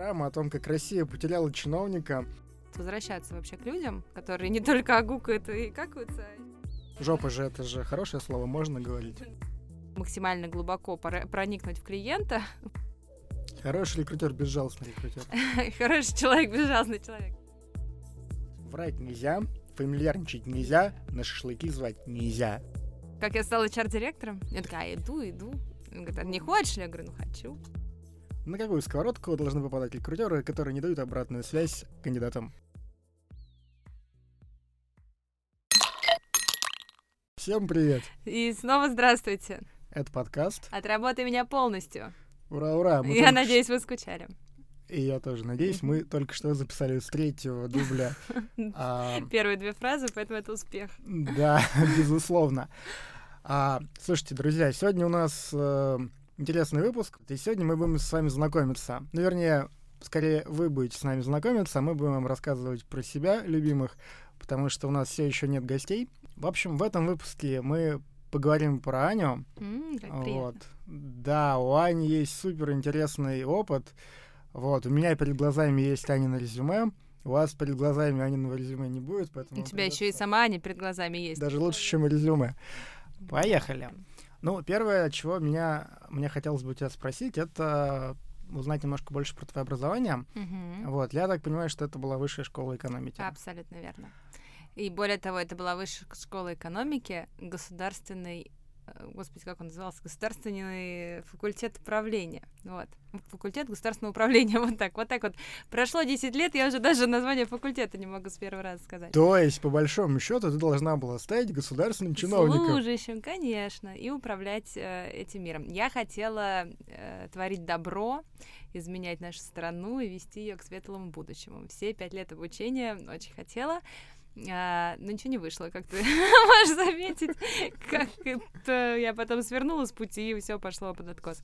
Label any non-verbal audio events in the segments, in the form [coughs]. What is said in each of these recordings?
Программа о том, как Россия потеряла чиновника. Возвращаться вообще к людям, которые не только огукают и какаются. Жопа же это же хорошее слово, можно говорить. Максимально глубоко проникнуть в клиента. Хороший рекрутер, безжалостный рекрутер. [laughs] Хороший человек, безжалостный человек. Врать нельзя, фамильярничать нельзя, на шашлыки звать нельзя. Как я стала чар-директором, я такая, иду, иду. Он говорит, а не хочешь? Я говорю, ну хочу. На какую сковородку должны попадать рекрутеры, которые не дают обратную связь кандидатам? Всем привет! И снова здравствуйте! Это подкаст. Отработай меня полностью. Ура, ура! Мы я надеюсь, вы скучали. И я тоже надеюсь, мы только что записали с третьего дубля. [laughs] А... Первые две фразы, поэтому это успех. Да, [laughs] безусловно. А, слушайте, друзья, сегодня у нас э, интересный выпуск, и сегодня мы будем с вами знакомиться. Ну, вернее, скорее вы будете с нами знакомиться, а мы будем вам рассказывать про себя, любимых, потому что у нас все еще нет гостей. В общем, в этом выпуске мы поговорим про Аню. Mm, вот. Да, у Ани есть супер интересный опыт. Вот, у меня перед глазами есть Анина резюме. У вас перед глазами Аниного резюме не будет, поэтому... У тебя еще и сама Аня перед глазами есть. Даже лучше, чем резюме. Поехали. Ну, первое, чего меня, мне хотелось бы тебя спросить, это узнать немножко больше про твое образование. Угу. Вот, я так понимаю, что это была высшая школа экономики. Абсолютно верно. И более того, это была высшая школа экономики, государственный Э, господи, как он назывался, государственный факультет управления. Вот. Факультет государственного управления, [laughs] вот так, вот так вот. Прошло 10 лет, я уже даже название факультета не могу с первого раза сказать. То есть, по большому счету, ты должна была стать государственным чиновником. Служащим, конечно, и управлять э, этим миром. Я хотела э, творить добро, изменять нашу страну и вести ее к светлому будущему. Все пять лет обучения очень хотела. А, но ничего не вышло, как ты [laughs] можешь заметить, как это я потом свернула с пути, и все пошло под откос.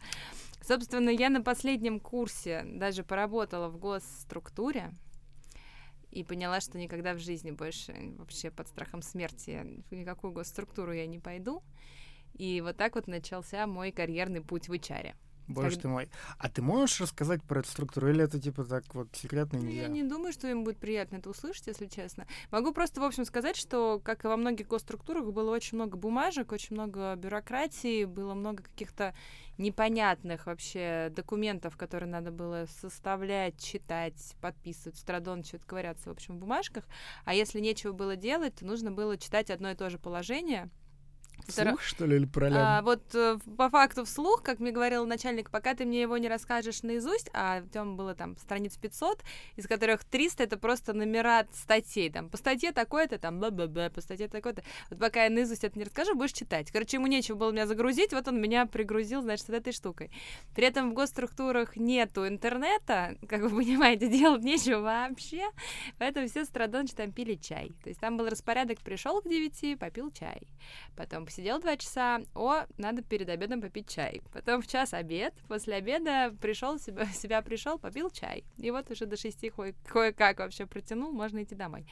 Собственно, я на последнем курсе даже поработала в госструктуре и поняла, что никогда в жизни больше вообще под страхом смерти в никакую госструктуру я не пойду. И вот так вот начался мой карьерный путь в HR. Боже как... ты мой. А ты можешь рассказать про эту структуру, или это типа так вот секретно нельзя? Я не думаю, что им будет приятно это услышать, если честно. Могу просто, в общем, сказать, что, как и во многих госструктурах, было очень много бумажек, очень много бюрократии, было много каких-то непонятных вообще документов, которые надо было составлять, читать, подписывать, страдон, что-то ковыряться, в общем, в бумажках. А если нечего было делать, то нужно было читать одно и то же положение — Вслух, что ли, или про а, Вот э, по факту вслух, как мне говорил начальник, пока ты мне его не расскажешь наизусть, а в нем было там страниц 500, из которых 300 это просто номера статей, там, по статье такой-то, там, бла-бла-бла, по статье такой-то. Вот пока я наизусть это не расскажу, будешь читать. Короче, ему нечего было меня загрузить, вот он меня пригрузил, значит, с этой штукой. При этом в госструктурах нету интернета, [laughs] как вы понимаете, делать нечего вообще, поэтому все страдончи там пили чай. То есть там был распорядок, пришел к 9, попил чай. Потом посидел два часа, о, надо перед обедом попить чай. Потом в час обед, после обеда пришел, себя, себя пришел, попил чай. И вот уже до шести кое-как вообще протянул, можно идти домой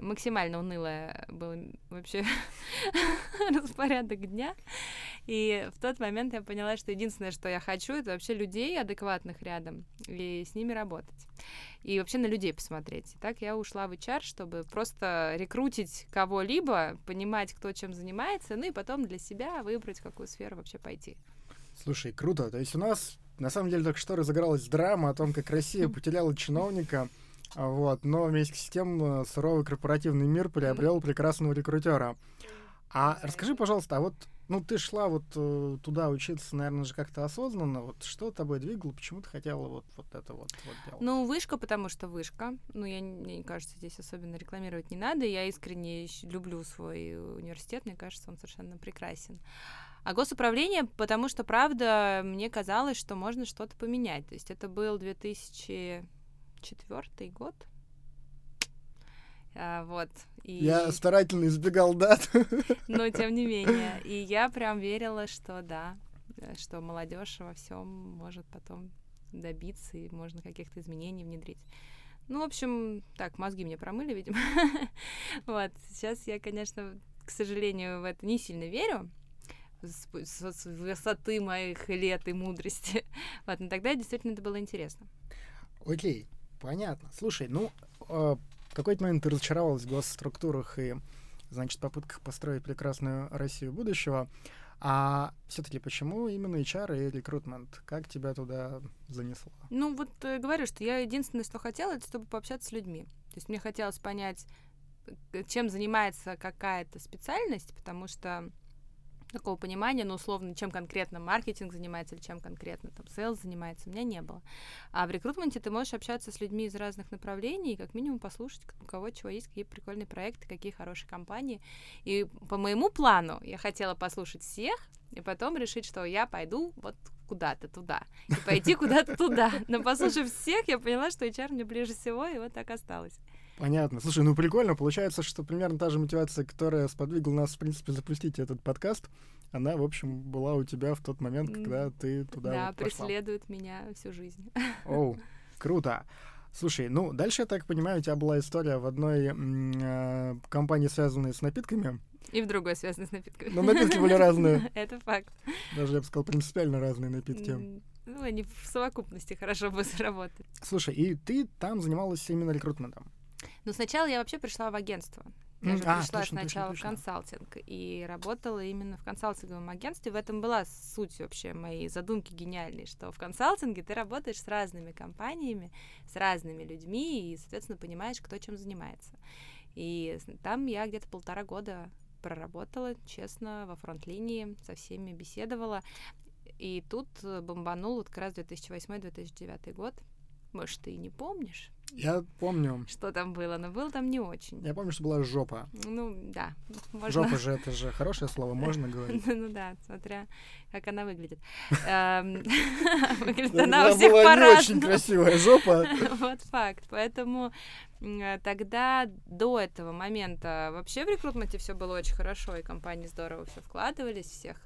максимально унылое был вообще [laughs] распорядок дня. И в тот момент я поняла, что единственное, что я хочу, это вообще людей адекватных рядом и с ними работать. И вообще на людей посмотреть. И так я ушла в HR, чтобы просто рекрутить кого-либо, понимать, кто чем занимается, ну и потом для себя выбрать, в какую сферу вообще пойти. Слушай, круто. То есть у нас на самом деле только что разыгралась драма о том, как Россия потеряла чиновника, вот, но вместе с тем э, суровый корпоративный мир приобрел прекрасного рекрутера. А расскажи, пожалуйста, а вот, ну, ты шла вот э, туда учиться, наверное, же как-то осознанно. Вот что тобой двигало, почему ты хотела вот, вот это вот, вот делать? Ну, вышка, потому что вышка. Ну, я, мне кажется, здесь особенно рекламировать не надо. Я искренне люблю свой университет, мне кажется, он совершенно прекрасен. А госуправление, потому что, правда, мне казалось, что можно что-то поменять. То есть это был 2000 четвертый год. А, вот. И... Я старательно избегал дат. [laughs] Но тем не менее. И я прям верила, что да, что молодежь во всем может потом добиться и можно каких-то изменений внедрить. Ну, в общем, так, мозги мне промыли, видимо. [laughs] вот. Сейчас я, конечно, к сожалению, в это не сильно верю с, высоты моих лет и мудрости. [laughs] вот, но тогда действительно это было интересно. Окей, понятно. Слушай, ну, э, в какой-то момент ты разочаровалась в госструктурах и, значит, попытках построить прекрасную Россию будущего. А все-таки почему именно HR и recruitment? Как тебя туда занесло? Ну, вот э, говорю, что я единственное, что хотела, это чтобы пообщаться с людьми. То есть мне хотелось понять, э, чем занимается какая-то специальность, потому что такого понимания, ну, условно, чем конкретно маркетинг занимается или чем конкретно там sales занимается, у меня не было. А в рекрутменте ты можешь общаться с людьми из разных направлений и как минимум послушать, у кого чего есть, какие прикольные проекты, какие хорошие компании. И по моему плану я хотела послушать всех, и потом решить, что я пойду вот куда-то туда, и пойти куда-то туда. Но послушав всех, я поняла, что HR мне ближе всего, и вот так осталось. Понятно. Слушай, ну прикольно. Получается, что примерно та же мотивация, которая сподвигла нас, в принципе, запустить этот подкаст, она, в общем, была у тебя в тот момент, когда ты туда Да, вот пошла. преследует меня всю жизнь. Оу, [laughs] круто. Слушай, ну дальше, я так понимаю, у тебя была история в одной э, компании, связанной с напитками. И в другой связанной с напитками. Но напитки были разные. [laughs] Это факт. Даже, я бы сказал, принципиально разные напитки. Ну, они в совокупности хорошо бы [laughs] заработали. Слушай, и ты там занималась именно рекрутментом. Но сначала я вообще пришла в агентство. Я же а, пришла точно, точно, сначала точно. в консалтинг и работала именно в консалтинговом агентстве. В этом была суть вообще моей задумки гениальной, что в консалтинге ты работаешь с разными компаниями, с разными людьми и, соответственно, понимаешь, кто чем занимается. И там я где-то полтора года проработала, честно, во фронт-линии, со всеми беседовала. И тут э, бомбанул вот как раз 2008-2009 год. Может, ты и не помнишь, Я помню. что там было, но было там не очень. Я помню, что была жопа. Ну, да, можно... Жопа же [laughs] это же хорошее слово, можно говорить. [laughs] Ну да, смотря как она выглядит. [laughs] Эм, Выглядит она у всех была не очень красивая жопа. Вот факт. Поэтому э, тогда, до этого момента, вообще в рекрутменте все было очень хорошо, и компании здорово все вкладывались, всех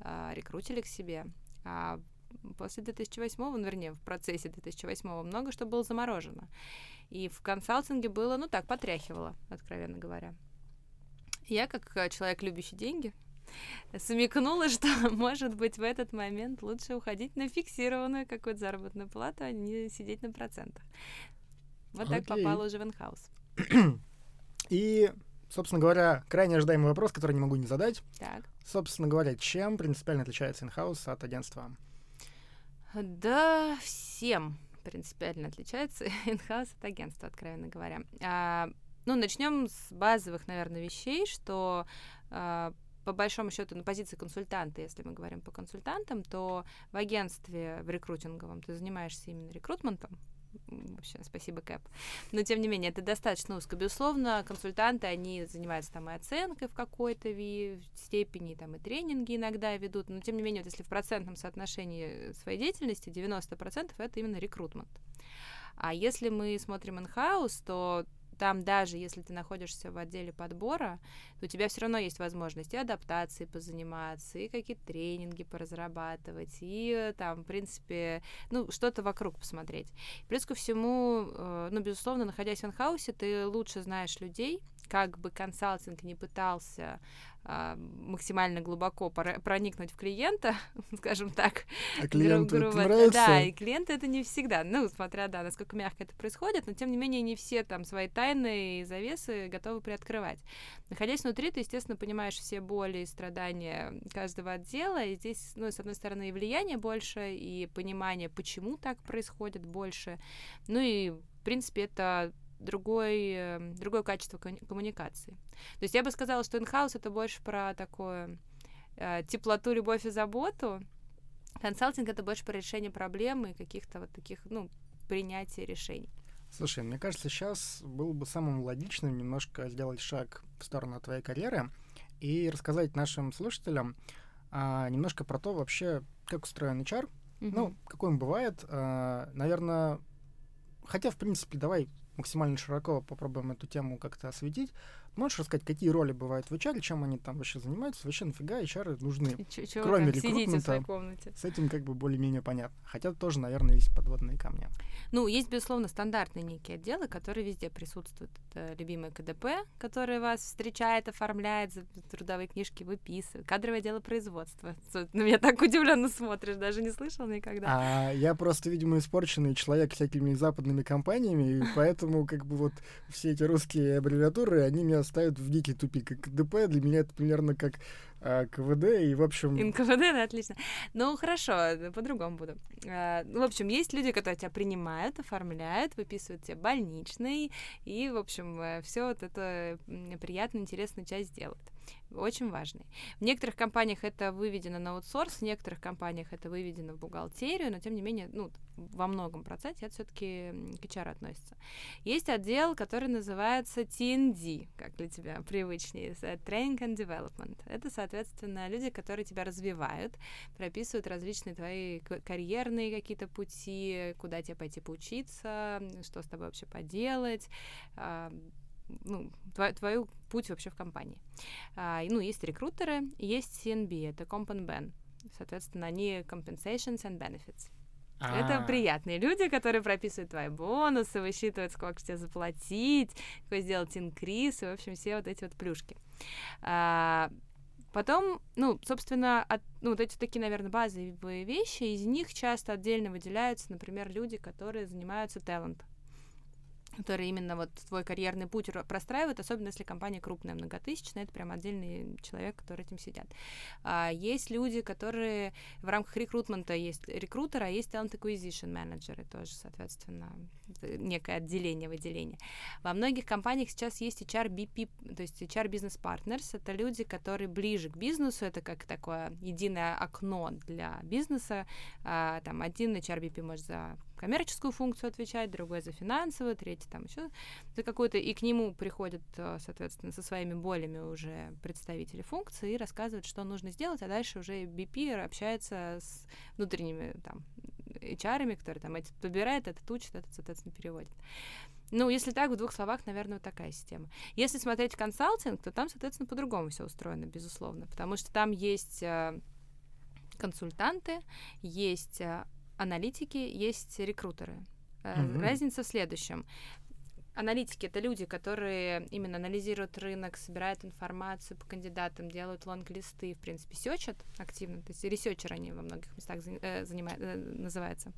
а, рекрутили к себе. А после 2008, ну, вернее, в процессе 2008 много что было заморожено. И в консалтинге было, ну так, потряхивало, откровенно говоря. Я, как э, человек, любящий деньги, смекнула, [laughs] что, может быть, в этот момент лучше уходить на фиксированную какую-то заработную плату, а не сидеть на процентах. Вот так Окей. попала уже в инхаус. [clears throat] И, собственно говоря, крайне ожидаемый вопрос, который не могу не задать. Так. Собственно говоря, чем принципиально отличается инхаус от агентства? Да, всем принципиально отличается [laughs] инхаус от агентства, откровенно говоря. А, ну, начнем с базовых, наверное, вещей, что а, по большому счету на позиции консультанта, если мы говорим по консультантам, то в агентстве в рекрутинговом ты занимаешься именно рекрутментом. Вообще, спасибо, Кэп. Но, тем не менее, это достаточно узко. Безусловно, консультанты, они занимаются там и оценкой в какой-то степени, там и тренинги иногда ведут, но, тем не менее, вот если в процентном соотношении своей деятельности 90% это именно рекрутмент. А если мы смотрим in-house, то там даже если ты находишься в отделе подбора, то у тебя все равно есть возможность и адаптации позаниматься, и какие-то тренинги поразрабатывать, и там, в принципе, ну, что-то вокруг посмотреть. Плюс ко всему, э, ну, безусловно, находясь в инхаусе, ты лучше знаешь людей, как бы консалтинг не пытался максимально глубоко проникнуть в клиента, [laughs] скажем так, А гру- клиенту это грубо- нравится? Да, и клиенты это не всегда, ну, смотря, да, насколько мягко это происходит, но, тем не менее, не все там свои тайны и завесы готовы приоткрывать. Находясь внутри, ты, естественно, понимаешь все боли и страдания каждого отдела, и здесь, ну, с одной стороны, и влияние больше, и понимание, почему так происходит больше, ну и, в принципе, это другой, э, другое качество коммуникации. То есть я бы сказала, что инхаус это больше про такое э, теплоту, любовь и заботу. Консалтинг это больше про решение проблемы и каких-то вот таких, ну, принятия решений. Слушай, мне кажется, сейчас было бы самым логичным немножко сделать шаг в сторону твоей карьеры и рассказать нашим слушателям а, немножко про то вообще, как устроен HR, ну, какой он бывает. А, наверное, хотя, в принципе, давай максимально широко попробуем эту тему как-то осветить. Можешь рассказать, какие роли бывают в HR, чем они там вообще занимаются? Вообще нафига HR нужны? [laughs] Чё вы Кроме сидите в своей комнате? С этим как бы более-менее понятно. Хотя тоже, наверное, есть подводные камни. Ну, есть, безусловно, стандартные некие отделы, которые везде присутствуют. Это любимый КДП, который вас встречает, оформляет, трудовые книжки выписывает. Кадровое дело производства. На меня так удивленно смотришь, даже не слышал никогда. А я просто, видимо, испорченный человек всякими западными компаниями, и поэтому как бы вот все эти русские аббревиатуры, они меня ставят в дикий тупик. И КДП для меня это примерно как КВД, и в общем... НКВД, да, отлично. Ну, хорошо, э, по-другому буду. А, ну, в общем, есть люди, которые тебя принимают, оформляют, выписывают тебе больничный, и, в общем, все вот это м, приятная, интересная часть делают. Очень важный. В некоторых компаниях это выведено на аутсорс, в некоторых компаниях это выведено в бухгалтерию, но тем не менее, ну, во многом проценте это все-таки к HR относится. Есть отдел, который называется TND, как для тебя привычнее, Training and Development. Это, соответственно, люди, которые тебя развивают, прописывают различные твои карьерные какие-то пути, куда тебе пойти поучиться, что с тобой вообще поделать, а, ну, твой, твою путь вообще в компании. А, ну, есть рекрутеры, есть CNB, это Comp and Ben. Соответственно, они compensations and benefits. Это А, приятные люди, которые прописывают твои бонусы, высчитывают, сколько тебе заплатить, какой сделать инкриз, и, в общем, все вот эти вот плюшки. А, Потом, ну, собственно, от, ну, вот эти такие, наверное, базовые вещи, из них часто отдельно выделяются, например, люди, которые занимаются талант которые именно вот твой карьерный путь ро- простраивают, особенно если компания крупная, многотысячная, это прям отдельный человек, который этим сидят. А, есть люди, которые в рамках рекрутмента есть рекрутер, а есть talent acquisition менеджеры тоже, соответственно, некое отделение, выделение. Во многих компаниях сейчас есть HR BP, то есть HR Business Partners, это люди, которые ближе к бизнесу, это как такое единое окно для бизнеса, А, там один HR BP может за коммерческую функцию отвечать, другой за финансовую, третий там еще за какую-то, и к нему приходят, э, соответственно, со своими болями уже представители функции и рассказывают, что нужно сделать, а дальше уже BP общается с внутренними там HR, которые там эти подбирает, этот учит, этот, соответственно, переводит. Ну, если так, в двух словах, наверное, вот такая система. Если смотреть консалтинг, то там, соответственно, по-другому все устроено, безусловно, потому что там есть э, консультанты, есть э, аналитики, есть рекрутеры. Мгм. Разница в следующем. Аналитики это люди, которые именно анализируют рынок, собирают информацию по кандидатам, делают лонг-листы, в принципе, сёрчат активно. То есть researcher они во многих местах э, занимают, э, называется.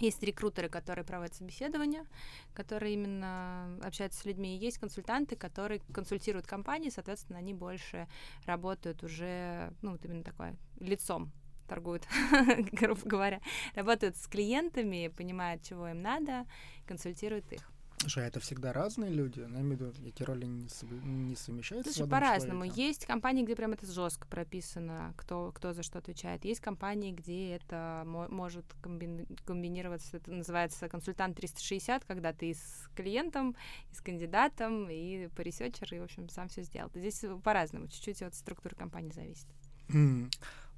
Есть рекрутеры, которые проводят собеседования, которые именно общаются с людьми. И есть консультанты, которые консультируют компании, соответственно, они больше работают уже, ну, вот именно такое, лицом торгуют, [laughs] грубо говоря, работают с клиентами, понимают, чего им надо, консультируют их. Слушай, а это всегда разные люди? Я имею в виду, эти роли не, не совмещаются Слушай, по-разному. Есть компании, где прям это жестко прописано, кто, кто за что отвечает. Есть компании, где это мо- может комбин- комбинироваться. Это называется консультант 360, когда ты и с клиентом, и с кандидатом, и поресерчил, и, в общем, сам все сделал. Здесь по-разному. Чуть-чуть от структуры компании зависит. М,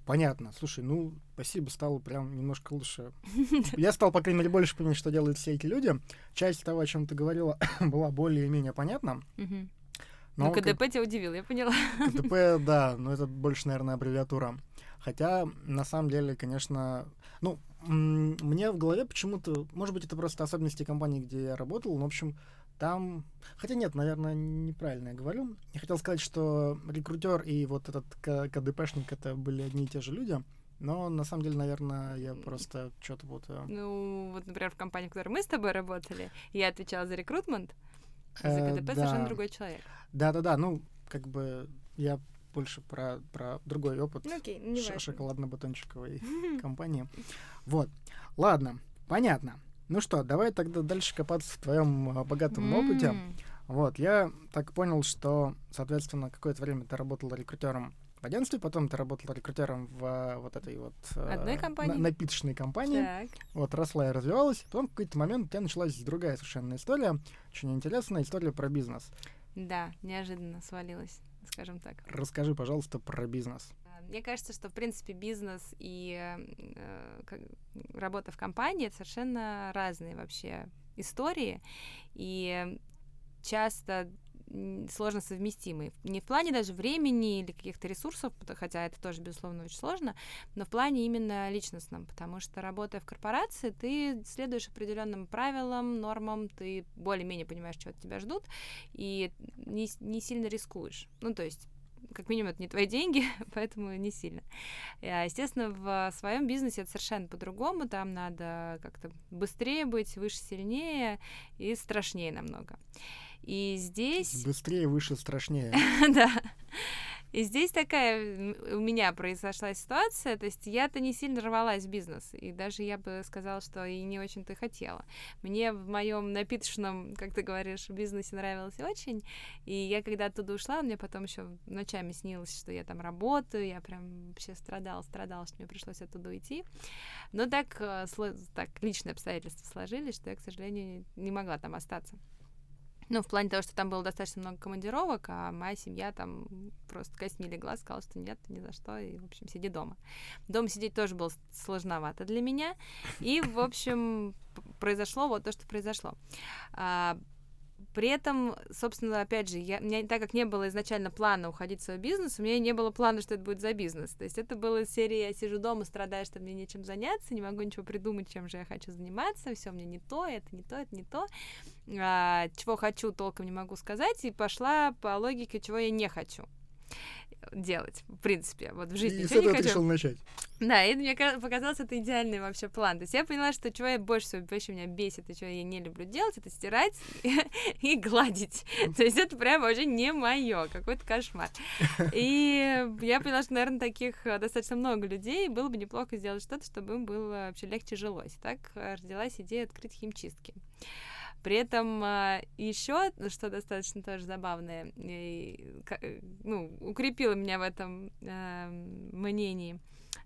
Понятно. Слушай, ну, спасибо, стало прям немножко лучше. [laughs] Я стал, по крайней мере, больше понимать, что делают все эти люди. Часть того, о чем ты говорила, [coughs] была более-менее понятна. Мгм. Но Ну, КДП тебя удивил, я поняла. КДП, [laughs] да, но это больше, наверное, аббревиатура. Хотя, на самом деле, конечно, ну, мне в голове почему-то, может быть, это просто особенности компании, где я работал, но, в общем, там... Хотя нет, наверное, неправильно я говорю. Я хотел сказать, что рекрутер и вот этот КДПшник это были одни и те же люди, но на самом деле, наверное, я просто что-то вот... э, Ну, вот, например, в компании, в которой мы с тобой работали, я отвечала за рекрутмент, за э, КДП да. совершенно другой человек. Да-да-да, ну, как бы я больше про, про другой опыт Ну, окей, шоколадно-батончиковой [laughs] компании. Вот. Ладно, понятно. Ну что, давай тогда дальше копаться в твоем а, богатом опыте. М. Вот, я так понял, что, соответственно, какое-то время ты работал рекрутером в агентстве, потом ты работал рекрутером в а, вот этой вот э, Одной на- компании? напиточной компании. Так. Вот, росла и развивалась. Потом в какой-то момент у тебя началась другая совершенно история, очень интересная история про бизнес. Да, неожиданно свалилась, скажем так. Расскажи, пожалуйста, про бизнес. Мне кажется, что, в принципе, бизнес и э, как- работа в компании — это совершенно разные вообще истории. И часто сложно совместимый. Не в плане даже времени или каких-то ресурсов, хотя это тоже, безусловно, очень сложно, но в плане именно личностном, потому что работая в корпорации, ты следуешь определенным правилам, нормам, ты более-менее понимаешь, чего от тебя ждут, и не, не сильно рискуешь. Ну, то есть как минимум, это не твои деньги, [laughs] поэтому не сильно. А, естественно, в своем бизнесе это совершенно по-другому. Там надо как-то быстрее быть, выше, сильнее и страшнее намного. И здесь... Быстрее, выше, страшнее. [laughs] Да. И здесь такая у меня произошла ситуация, то есть я-то не сильно рвалась в бизнес, и даже я бы сказала, что и не очень-то хотела. Мне в моем напиточном, как ты говоришь, бизнесе нравилось очень, и я когда оттуда ушла, мне потом еще ночами снилось, что я там работаю, я прям вообще страдала, страдала, что мне пришлось оттуда уйти. Но так, э, так личные обстоятельства сложились, что я, к сожалению, не могла там остаться. Ну, в плане того, что там было достаточно много командировок, а моя семья там просто костьми легла, сказала, что нет, ни за что, и, в общем, сиди дома. Дома сидеть тоже было сложновато для меня, и, в общем, произошло вот то, что произошло. А, при этом, собственно, опять же, я, меня, так как не было изначально плана уходить в свой бизнес, у меня не было плана, что это будет за бизнес. То есть это была серия «Я сижу дома, страдаю, что мне нечем заняться, не могу ничего придумать, чем же я хочу заниматься, все мне не то, это не то, это не то. А, чего хочу, толком не могу сказать, и пошла по логике, чего я не хочу делать, в принципе, вот в жизни. И [laughs] с этого ты решил начать. Да, и мне показалось, это идеальный вообще план. То есть я поняла, что чего я больше всего вообще меня бесит, и что я не люблю делать, это стирать [laughs] и гладить. То есть это прям вообще не мое, какой-то кошмар. [laughs] И я поняла, что, наверное, таких э, достаточно много людей, было бы неплохо сделать что-то, чтобы им было вообще легче жилось. Так родилась идея открыть химчистки. При этом а, еще, что достаточно тоже забавное, и, ну, укрепило меня в этом э, мнении.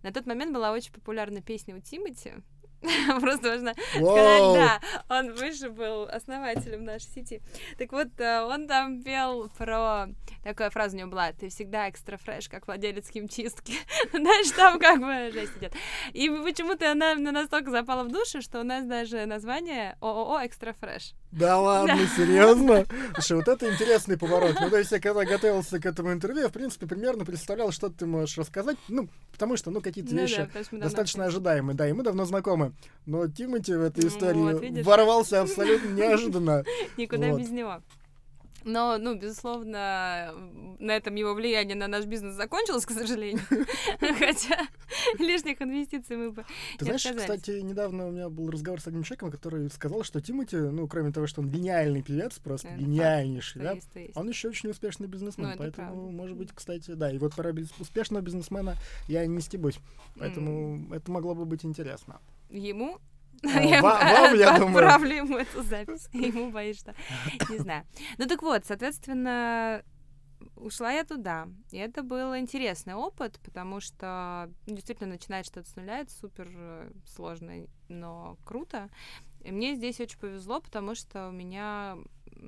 На тот момент была очень популярна песня у Тимати, [laughs] Просто можно сказать, да, он выше был основателем нашей сети. Так вот, э, он там пел про... Такая фраза у него была, ты всегда экстра фреш, как владелец химчистки. [laughs] Знаешь, там как бы жесть идет. И почему-то она настолько запала в душу, что у нас даже название ООО Экстра Фреш. Да ладно, серьезно? Слушай, вот это интересный поворот. Ну, то есть я когда готовился к этому интервью, я, в принципе, примерно представлял, что ты можешь рассказать. Ну, потому что, ну, какие-то ну, вещи да, достаточно ожидаемые. Да, и мы давно знакомы. Но Тимати в этой истории вот, ворвался абсолютно неожиданно. [laughs] Никуда без него. Но, ну, безусловно, на этом его влияние на наш бизнес закончилось, к сожалению. [laughs] Хотя лишних инвестиций мы бы Ты знаешь, кстати, недавно у меня был разговор с одним человеком, который сказал, что Тимати, ну, кроме того, что он гениальный певец, просто гениальнейший, да, он еще очень успешный бизнесмен. Поэтому, может быть, кстати, да, и вот про успешного бизнесмена я не стебусь. Поэтому это могло бы быть интересно. Ему я вам, я отправлю ему эту запись. Ему боюсь, что... Не знаю. Ну так вот, соответственно, ушла я туда. И это был интересный опыт, потому что ну, действительно начинать что-то с нуля это супер э, сложно, но круто. И мне здесь очень повезло, потому что у меня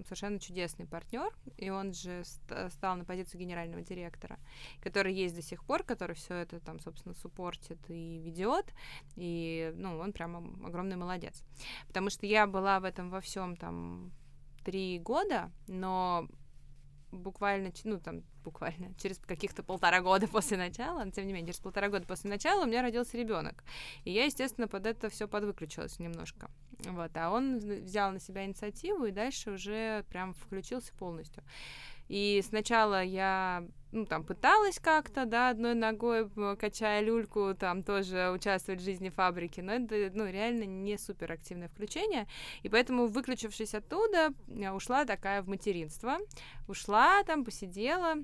совершенно чудесный партнер, и он же стал на позицию генерального директора, который есть до сих пор, который все это там, собственно, суппортит и ведет, и, ну, он прям огромный молодец. Потому что я была в этом во всем там три года, но буквально, ну, там, буквально, [laughs] через каких-то полтора года после начала, но тем не менее, через полтора года после начала у меня родился ребенок. И я, естественно, под это все подвыключилась немножко. Вот, а он взял на себя инициативу и дальше уже прям включился полностью. И сначала я, ну, там, пыталась как-то, да, одной ногой, качая люльку, там, тоже участвовать в жизни фабрики, но это, ну, реально не супер активное включение. И поэтому, выключившись оттуда, ушла такая в материнство. Ушла там, посидела,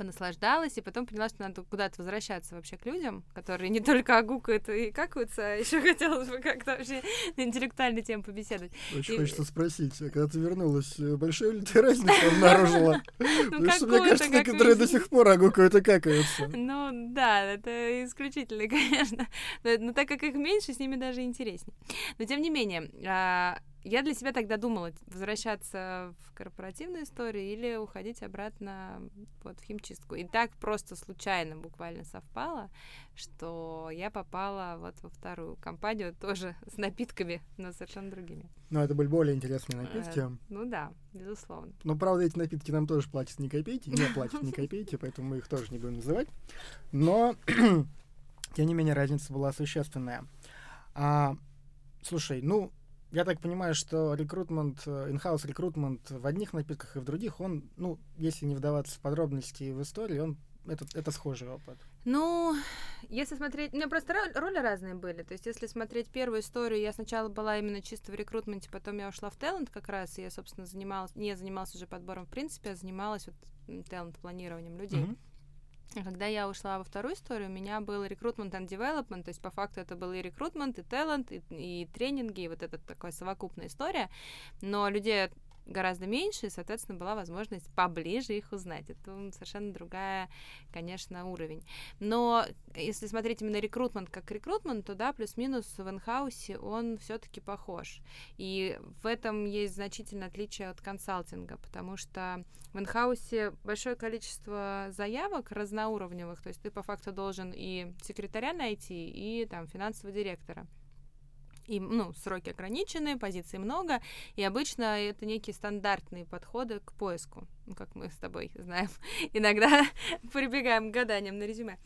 понаслаждалась, и потом поняла, что надо куда-то возвращаться вообще к людям, которые не только огукают и какаются, а еще [laughs] хотелось бы как-то вообще на интеллектуальные темы побеседовать. Очень и... хочется спросить, а когда ты вернулась, э, большую ли ты [laughs] разницу обнаружила? [laughs] Ну, Потому что, мне кажется, некоторые до сих пор огукают и какаются. Ну, да, это исключительно, конечно. Но так как их меньше, с ними даже интереснее. Но, тем не менее, а, я для себя тогда думала, возвращаться в корпоративную историю или уходить обратно вот в химчистку. И так просто случайно буквально совпало, что я попала вот во вторую компанию тоже с напитками, но совершенно другими. Ну, это были более интересные напитки. Э, ну да, безусловно. Но, правда, эти напитки нам тоже платят ни копейки, не платят ни копейки, поэтому мы их тоже не будем называть. Но, [clears throat] тем не менее, разница была существенная. А, слушай, ну, я так понимаю, что рекрутмент, инхаус рекрутмент в одних напитках и в других, он, ну, если не вдаваться в подробности в истории, он это, это схожий опыт. Ну, если смотреть... У меня просто роли разные были. То есть, если смотреть первую историю, я сначала была именно чисто в рекрутменте, потом я ушла в талант как раз, и я, собственно, занималась... Не занималась уже подбором в принципе, а занималась вот талант-планированием людей. Mm-hmm. Когда я ушла во вторую историю, у меня был рекрутмент and development, то есть по факту это был и рекрутмент, и талант, и, и тренинги, и вот эта такая совокупная история. Но людей гораздо меньше, и, соответственно, была возможность поближе их узнать. Это совершенно другая, конечно, уровень. Но если смотреть именно рекрутмент как рекрутмент, то да, плюс-минус в инхаусе он все-таки похож. И в этом есть значительное отличие от консалтинга, потому что в инхаусе большое количество заявок разноуровневых, то есть ты по факту должен и секретаря найти, и там финансового директора и, ну, сроки ограничены, позиций много, и обычно это некие стандартные подходы к поиску ну, как мы с тобой знаем, [laughs] иногда [laughs] прибегаем к гаданиям на резюме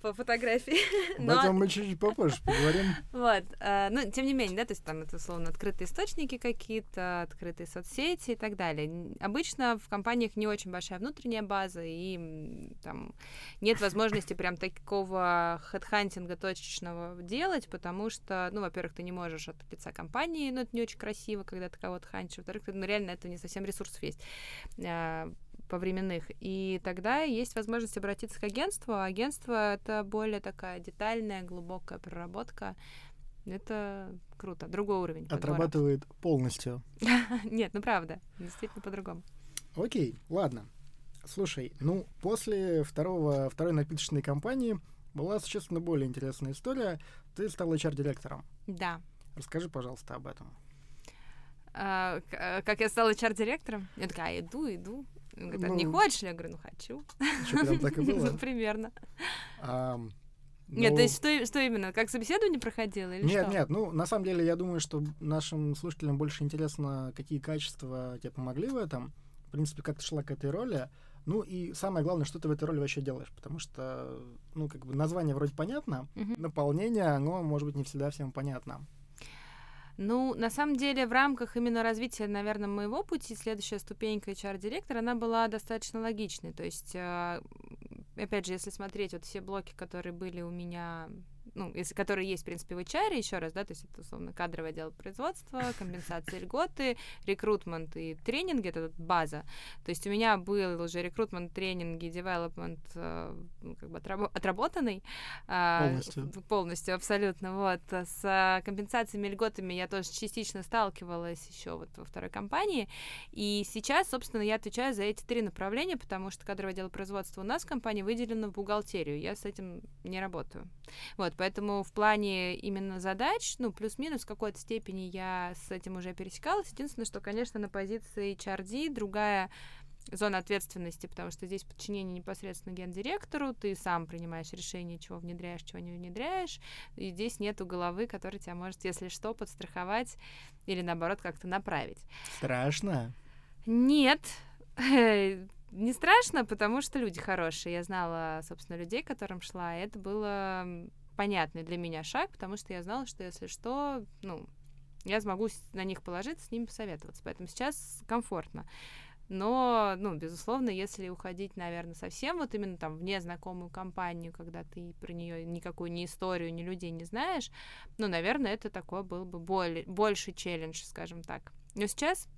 по фотографии. [laughs] Об этом мы чуть-чуть попозже поговорим. Вот, э, ну, тем не менее, да, то есть там это, условно, открытые источники какие-то, открытые соцсети и так далее. Обычно в компаниях не очень большая внутренняя база, и там нет возможности прям такого хедхантинга точечного делать, потому что, ну, во-первых, ты не можешь от лица компании, ну, это не очень красиво, когда ты кого-то хантишь, во-вторых, ну, реально это не совсем ресурсов есть э, по временных. И тогда есть возможность обратиться к агентству. А агентство — это более такая детальная, глубокая проработка. Это круто. Другой уровень. Отрабатывает подбора. полностью. [laughs] Нет, ну правда. Действительно по-другому. Окей, ладно. Слушай, ну, после второго, второй напиточной кампании была существенно более интересная история. Ты стал HR-директором. Да. Расскажи, пожалуйста, об этом. А, а, как я стала HR-директором? Я такая, иду, иду. Он говорит, а ну, не хочешь? Я говорю, ну хочу. Что, прям так и [laughs] было? Ну, примерно. А, нет, то ну есть что, что именно? Как собеседование проходило или Нет, что? нет, ну, на самом деле, я думаю, что нашим слушателям больше интересно, какие качества тебе помогли в этом. В принципе, как ты шла к этой роли. Ну и самое главное, что ты в этой роли вообще делаешь, потому что, ну, как бы название вроде понятно, uh-huh. наполнение, оно, может быть, не всегда всем понятно. Ну, на самом деле, в рамках именно развития, наверное, моего пути, следующая ступенька HR-директора, она была достаточно логичной. То есть, э, опять же, если смотреть вот все блоки, которые были у меня ну, если, которые есть, в принципе, в HR, еще раз, да, то есть это, условно, кадровое отдел производства, [laughs] компенсация льготы, рекрутмент и тренинги, это база. То есть у меня был уже рекрутмент, тренинги, девелопмент э, ну, как бы отработанный. А, полностью. Полностью, абсолютно, вот. С компенсациями, льготами я тоже частично сталкивалась еще вот во второй компании. И сейчас, собственно, я отвечаю за эти три направления, потому что кадровое отдел производства у нас в компании выделено в бухгалтерию. Я с этим не работаю. Вот, Поэтому в плане именно задач, ну, плюс-минус в какой-то степени я с этим уже пересекалась. Единственное, что, конечно, на позиции HRD другая зона ответственности, потому что здесь подчинение непосредственно гендиректору, ты сам принимаешь решение, чего внедряешь, чего не внедряешь, и здесь нету головы, которая тебя может, если что, подстраховать или, наоборот, как-то направить. Страшно? Нет, [laughs] не страшно, потому что люди хорошие. Я знала, собственно, людей, которым шла, и это было понятный для меня шаг, потому что я знала, что если что, ну, я смогу на них положиться, с ними посоветоваться. Поэтому сейчас комфортно. Но, ну, безусловно, если уходить, наверное, совсем вот именно там в незнакомую компанию, когда ты про нее никакую ни историю, ни людей не знаешь, ну, наверное, это такой был бы более, больший челлендж, скажем так. Но сейчас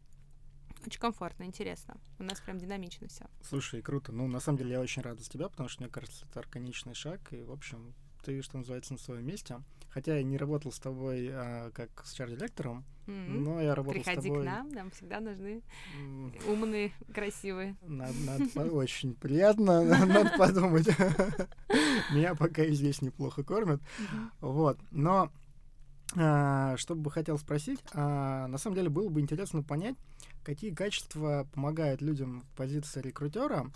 очень комфортно, интересно. У нас прям динамично все. Слушай, круто. Ну, на самом деле, я очень рад за тебя, потому что, мне кажется, это органичный шаг. И, в общем, ты, что называется, на своем месте. Хотя я не работал с тобой а, как с чар-директором, mm-hmm. но я работал Приходи с тобой... к нам, нам всегда нужны умные, красивые. Надо, надо очень приятно, [laughs] надо подумать. [laughs] Меня пока и здесь неплохо кормят. Вот, но А, что бы хотел спросить, а, на самом деле было бы интересно понять, какие качества помогают людям в позиции рекрутера.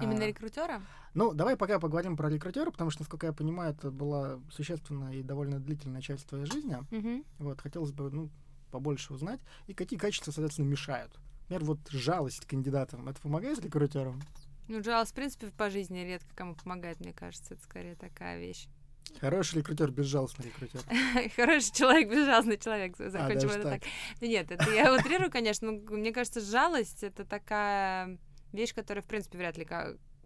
Именно А, рекрутера? Ну, давай пока поговорим про рекрутера, потому что, насколько я понимаю, это была существенная и довольно длительная часть твоей жизни. Мгм. Вот, хотелось бы, ну, побольше узнать. И какие качества, соответственно, мешают. Например, вот жалость кандидатам. Это помогает рекрутерам? Ну, жалость, в принципе, по жизни редко кому помогает, мне кажется. Это скорее такая вещь. Хороший рекрутер, безжалостный рекрутер. [laughs] Хороший человек, безжалостный человек. А, Закончим даже это так. так. Нет, это я утрирую, конечно, но мне кажется, жалость — это такая вещь, которая, в принципе, вряд ли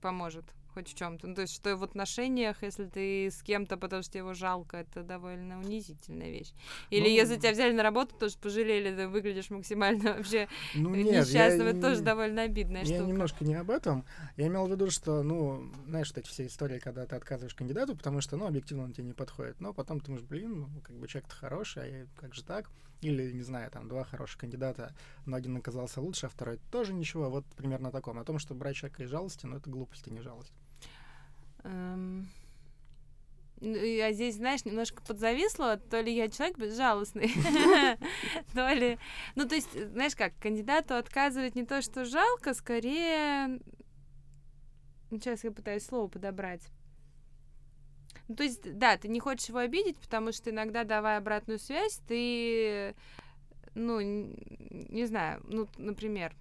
поможет хоть в чем то Ну, то есть, что в отношениях, если ты с кем-то, потому что его жалко, это довольно унизительная вещь. Или Ну, если тебя взяли на работу, тоже пожалели, ты выглядишь максимально [laughs] вообще Ну, нет, я несчастным, это тоже довольно обидная Я штука. немножко не об этом. Я имел в виду, что, ну, знаешь, вот эти все истории, когда ты отказываешь кандидату, потому что, ну, объективно он тебе не подходит. Но потом ты думаешь, блин, ну, как бы человек-то хороший, а я- как же так? Или, не знаю, там, два хороших кандидата, но один оказался лучше, а второй тоже ничего. Вот примерно о таком. О том, что брать человека из жалости, ну, это глупость, а не жалость. Эм, ну, Я здесь, знаешь, немножко подзависла, то ли я человек безжалостный, [laughs] то ли... Ну, то есть, знаешь как, кандидату отказывать не то, что жалко, скорее... Ну, Сейчас я пытаюсь слово подобрать. Ну, то есть, да, ты не хочешь его обидеть, потому что иногда, давая обратную связь, ты, ну, не знаю, ну, например,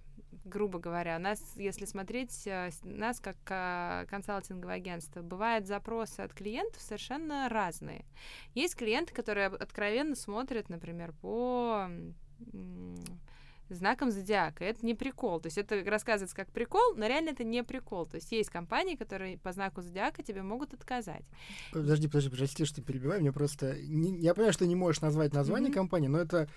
грубо говоря, у нас, если смотреть э, нас как а, консалтинговое агентство, бывают запросы от клиентов совершенно разные. Есть клиенты, которые откровенно смотрят, например, по знаком зодиака. Это не прикол. То есть это рассказывается как прикол, но реально это не прикол. То есть есть компании, которые по знаку зодиака тебе могут отказать. Подожди, подожди, прости, что перебиваю. Мне просто... не- я понимаю, что не можешь назвать название Мгм. компании, но это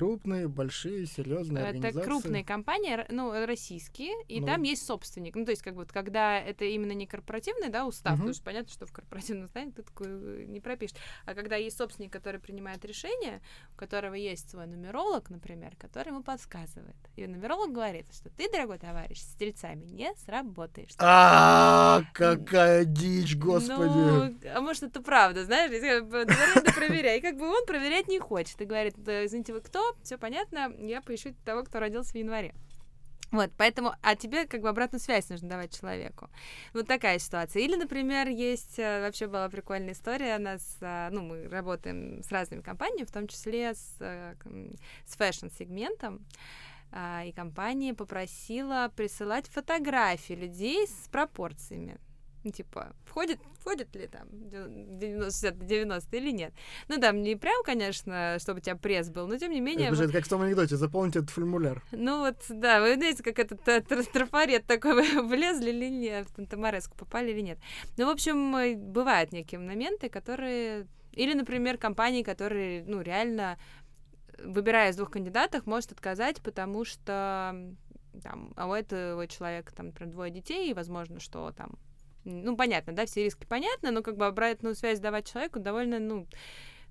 крупные, большие, серьезные Это организации. крупные компании, ну, российские, и Ну. там есть собственник. Ну, то есть, как бы, когда это именно не корпоративный, да, устав, Мгм. потому что понятно, что в корпоративном уставе ты такой э, не пропишешь. А когда есть собственник, который принимает решение, у которого есть свой нумеролог, например, который ему подсказывает. И нумеролог говорит, что ты, дорогой товарищ, с тельцами не сработаешь. А, какая дичь, господи. Ну, а может, это правда, знаешь, проверяй. И как бы он проверять не хочет. И говорит, «Да, извините, вы кто? Все понятно, я поищу того, кто родился в январе. Вот, поэтому, а тебе как бы обратную связь нужно давать человеку. Вот такая ситуация. Или, например, есть, э, вообще была прикольная история, у нас, э, ну, мы работаем с разными компаниями, в том числе с, э, с фэшн-сегментом, а, и компания попросила присылать фотографии людей с пропорциями. Ну, типа, входит, входит ли там 90, 90 или нет. Ну, там не прям, конечно, чтобы у тебя пресс был, но тем не менее... Это же как в том анекдоте, заполните этот формуляр. Ну вот, да, вы знаете, как этот э, тр- трафарет такой, [laughs] влезли или нет, в Тамареску попали или нет. Ну, в общем, э, бывают некие моменты, которые... Или, например, компании, которые, ну, реально, э, выбирая из двух кандидатов, может отказать, потому что там, а у этого человека, там, например, двое детей, и возможно, что там ну, понятно, да, все риски понятны, но как бы обратную связь давать человеку довольно, ну,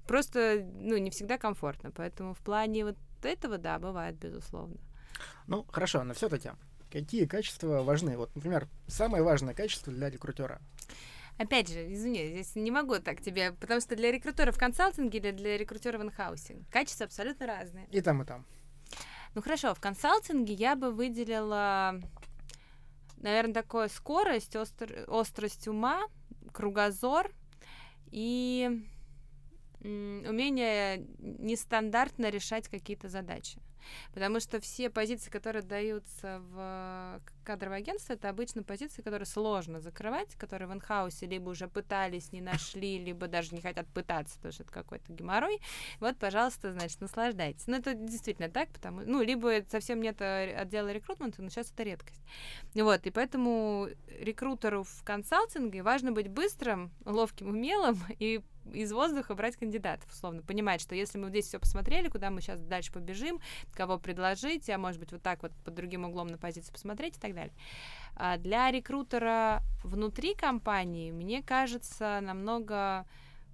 просто, ну, не всегда комфортно. Поэтому в плане вот этого, да, бывает, безусловно. Ну, хорошо, но все-таки, какие качества важны? Вот, например, самое важное качество для рекрутера. Опять же, извини, здесь не могу так тебе, потому что для рекрутера в консалтинге или для рекрутера в инхаусе качества абсолютно разные. И там, и там. Ну хорошо, в консалтинге я бы выделила, наверное, такое скорость, остр- острость ума, кругозор и умение нестандартно решать какие-то задачи. Потому что все позиции, которые даются в кадровое агентство, это обычно позиции, которые сложно закрывать, которые в инхаусе либо уже пытались, не нашли, либо даже не хотят пытаться, потому что это какой-то геморрой. Вот, пожалуйста, значит, наслаждайтесь. Ну, это действительно так, потому ну, либо совсем нет э, отдела рекрутмента, но сейчас это редкость. Вот, и поэтому рекрутеру в консалтинге важно быть быстрым, ловким, умелым и из воздуха брать кандидатов, условно, понимать, что если мы здесь все посмотрели, куда мы сейчас дальше побежим, кого предложить, а может быть вот так вот под другим углом на позицию посмотреть и так далее. А для рекрутера внутри компании, мне кажется, намного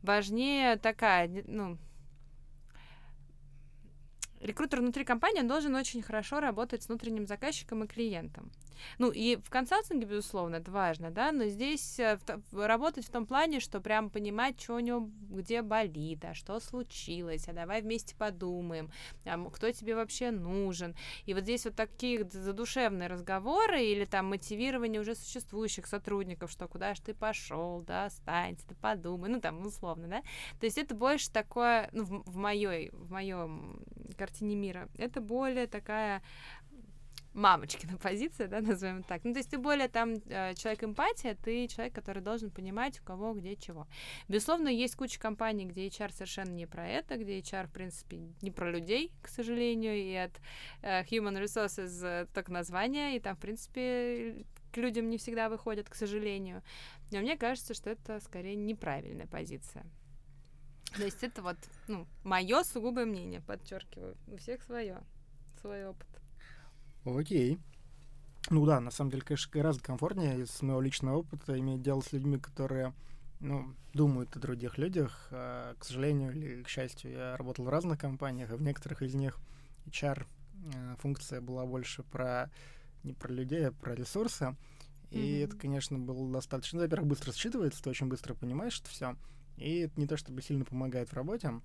важнее такая, ну, рекрутер внутри компании он должен очень хорошо работать с внутренним заказчиком и клиентом. Ну, и в консалтинге, безусловно, это важно, да, но здесь э, работать в том плане, что прям понимать, что у него где болит, а что случилось, а давай вместе подумаем, а кто тебе вообще нужен. И вот здесь вот такие задушевные разговоры или там мотивирование уже существующих сотрудников, что куда же ты пошел, да, останься, ты подумай, ну там условно, да. То есть это больше такое, ну, в, в моей, в моем картине мира, это более такая мамочкина позиция, да, назовем так. Ну, то есть ты более там э, человек эмпатия, ты человек, который должен понимать, у кого где чего. Безусловно, есть куча компаний, где HR совершенно не про это, где HR, в принципе, не про людей, к сожалению, и от uh, Human Resources uh, только название, и там, в принципе, к людям не всегда выходят, к сожалению. Но мне кажется, что это скорее неправильная позиция. То есть это вот, ну, мое сугубое мнение, подчеркиваю. У всех свое, свой опыт. Окей. Ну да, на самом деле, конечно, гораздо комфортнее из моего личного опыта иметь дело с людьми, которые ну, думают о других людях. А, к сожалению или к счастью, я работал в разных компаниях, и в некоторых из них HR а, функция была больше про не про людей, а про ресурсы. И mm-hmm. это, конечно, было достаточно. Ну, во-первых, быстро считывается, ты очень быстро понимаешь это все. И это не то чтобы сильно помогает в работе.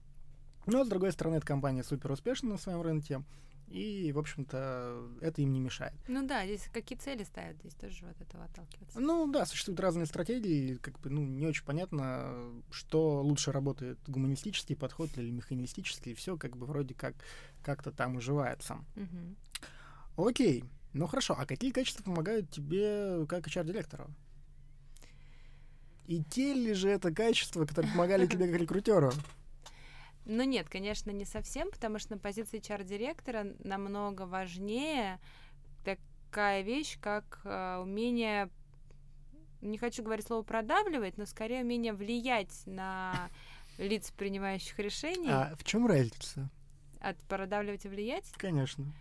Но, с другой стороны, эта компания супер успешна на своем рынке. И, в общем-то, это им не мешает. Ну да, здесь какие цели ставят, здесь тоже от этого отталкиваться. Ну да, существуют разные стратегии, как бы, ну, не очень понятно, что лучше работает, гуманистический подход или механистический, все как бы вроде как как-то там уживается. Угу. Окей, ну хорошо, а какие качества помогают тебе как HR-директору? И те ли же это качества, которые помогали тебе как [laughs] рекрутеру? Ну нет, конечно, не совсем, потому что на позиции HR-директора намного важнее такая вещь, как э, умение, не хочу говорить слово продавливать, но скорее умение влиять на лиц, принимающих решения. А в чем разница? От продавливать и влиять? Конечно.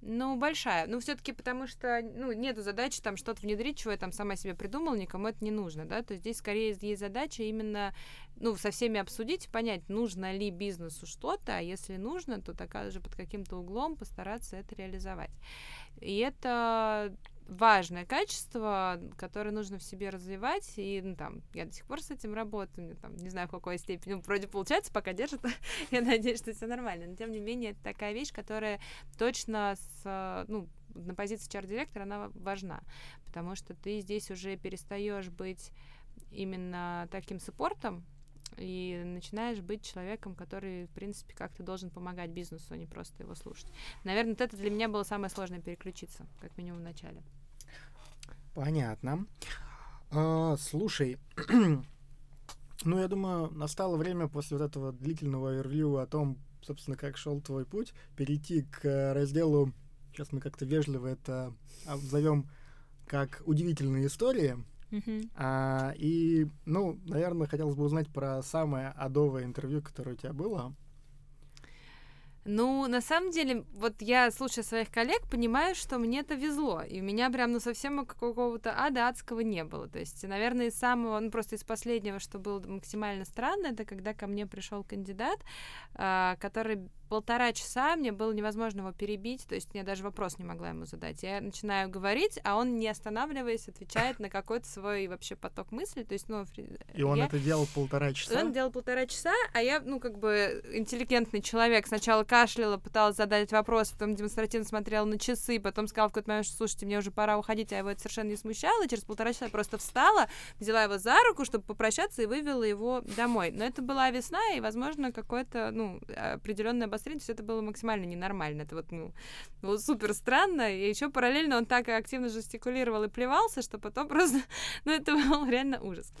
Ну, большая. Ну, все-таки потому что, ну, нету задачи там что-то внедрить, чего я там сама себе придумала, никому это не нужно, да. То есть здесь скорее есть задача именно, ну, со всеми обсудить, понять, нужно ли бизнесу что-то, а если нужно, то такая же под каким-то углом постараться это реализовать. И это важное качество, которое нужно в себе развивать, и ну, там, я до сих пор с этим работаю, там, не знаю, в какой степени, ну, [laughs] вроде получается, пока держит, [laughs] я надеюсь, что все нормально, но тем не менее, это такая вещь, которая точно с, ну, на позиции чар-директора она важна, потому что ты здесь уже перестаешь быть именно таким саппортом, и начинаешь быть человеком, который, в принципе, как-то должен помогать бизнесу, а не просто его слушать. Наверное, вот это для меня было самое сложное переключиться, как минимум в начале. Понятно. А, слушай, [clears throat] ну, я думаю, настало время после вот этого длительного овервью о том, собственно, как шел твой путь, перейти к разделу, сейчас мы как-то вежливо это обзовем как удивительные истории. Uh-huh. А, и, ну, наверное, хотелось бы узнать про самое адовое интервью, которое у тебя было. Ну, на самом деле, вот я, слушая своих коллег, понимаю, что мне это везло. И у меня прям, ну, совсем какого-то ада адского не было. То есть, наверное, из самого, ну, просто из последнего, что было максимально странно, это когда ко мне пришел кандидат, э, который полтора часа мне было невозможно его перебить, то есть я даже вопрос не могла ему задать. Я начинаю говорить, а он, не останавливаясь, отвечает на какой-то свой вообще поток мыслей, то есть, ну... И он я... это делал полтора часа? Он делал полтора часа, а я, ну, как бы интеллигентный человек, сначала кашляла, пыталась задать вопрос, потом демонстративно смотрела на часы, потом сказала в какой-то момент, что, слушайте, мне уже пора уходить, а его это совершенно не смущало, и через полтора часа я просто встала, взяла его за руку, чтобы попрощаться, и вывела его домой. Но это была весна, и, возможно, какое-то, ну, определенное обострение, все это было максимально ненормально. Это вот, ну, было супер странно. И еще параллельно он так активно жестикулировал и плевался, что потом [laughs] просто, ну, это был реально ужас.